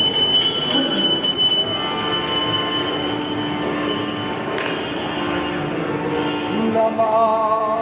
음 악.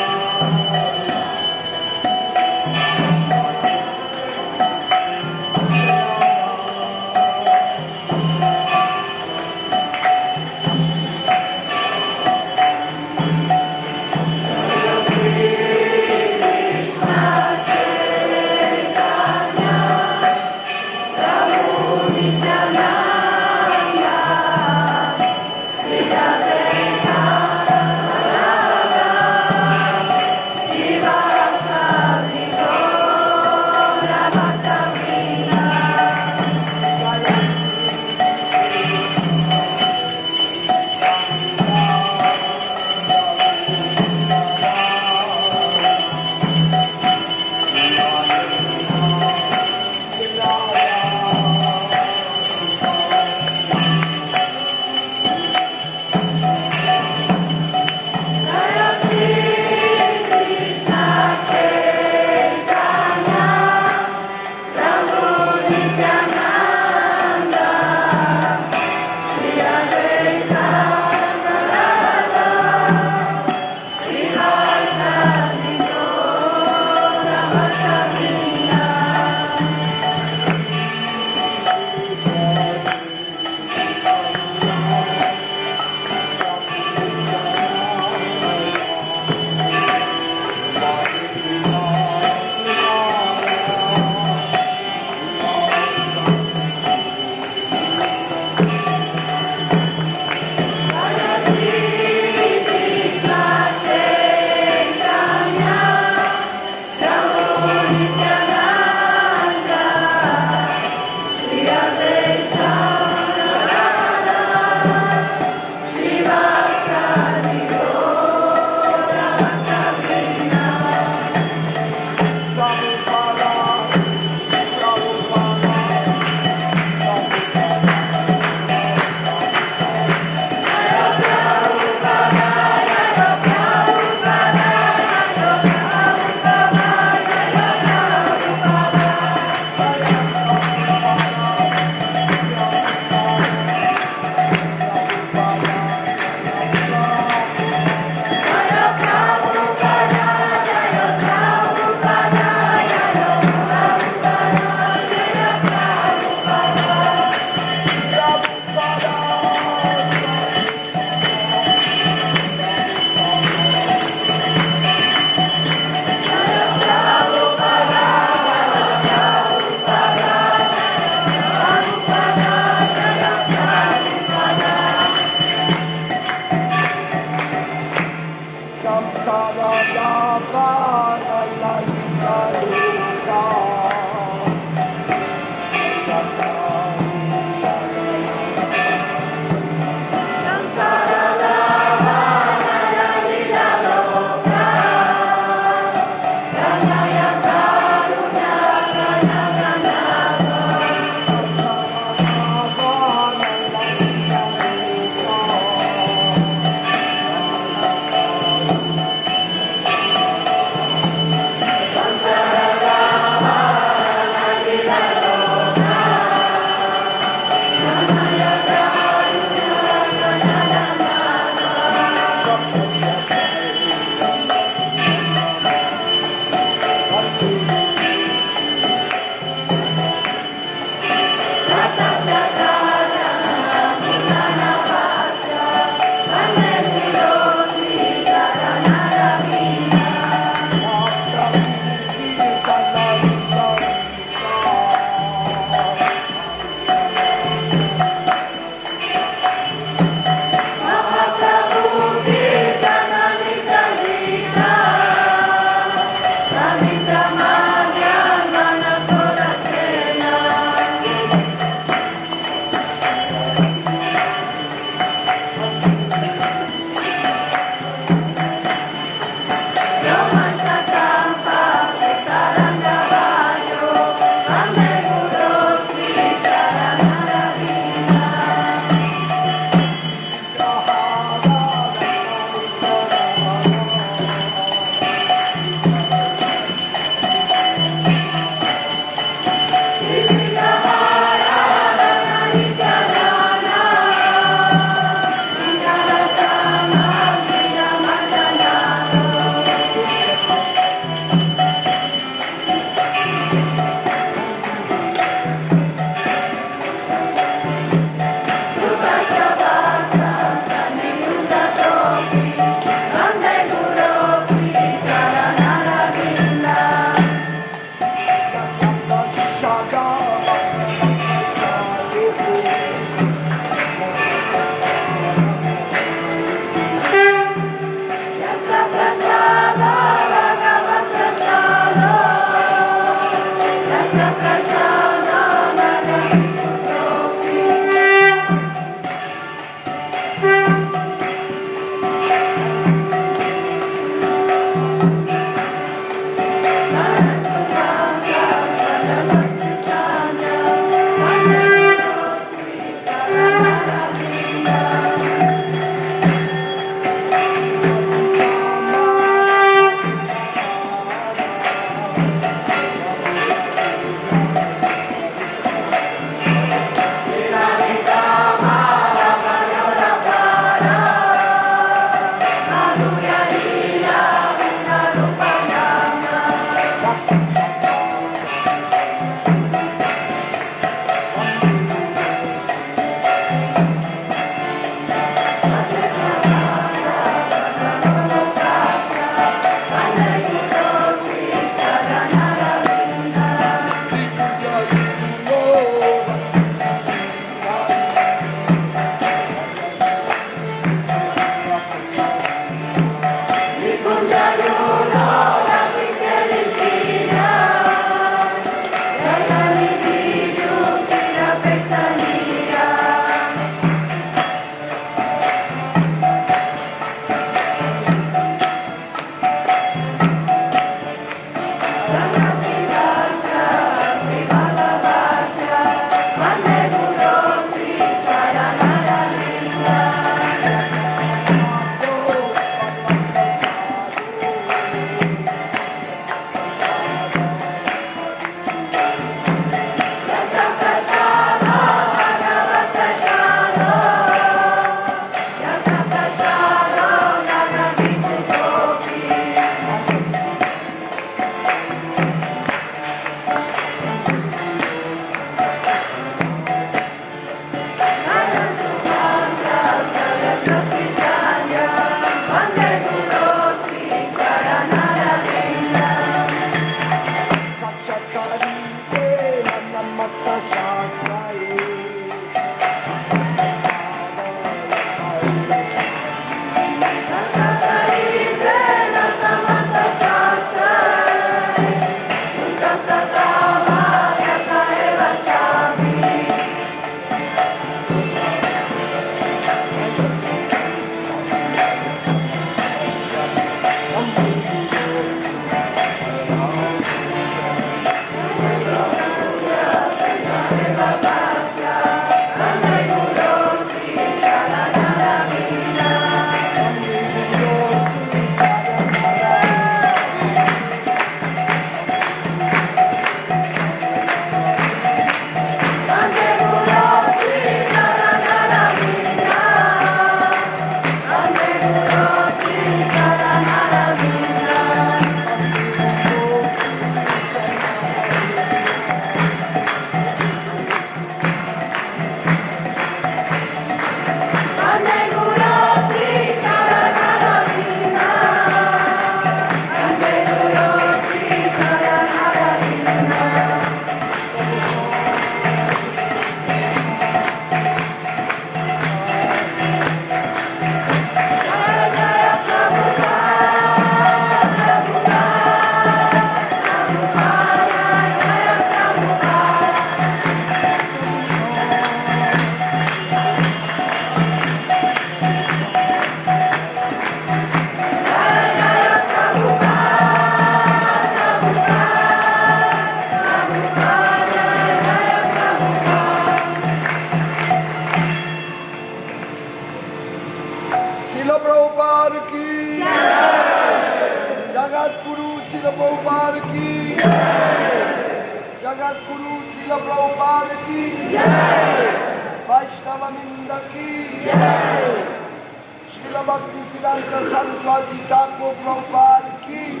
Bhakti Siddhanta Saraswati Thakur Prabhupada Ki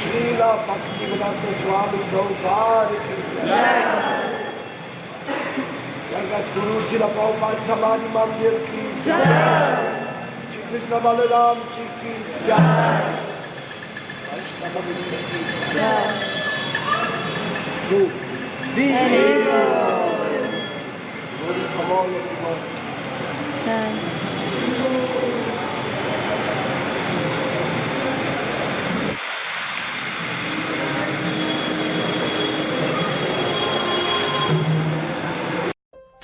Srila Bhakti Vedanta Swami Prabhupada Ki Jagat Guru Srila Prabhupada Samadhi Mandir Ki Jai Krishna Balaram Ji Ki Jai Vaishnava Vinda Ki Jai दो Glory from all of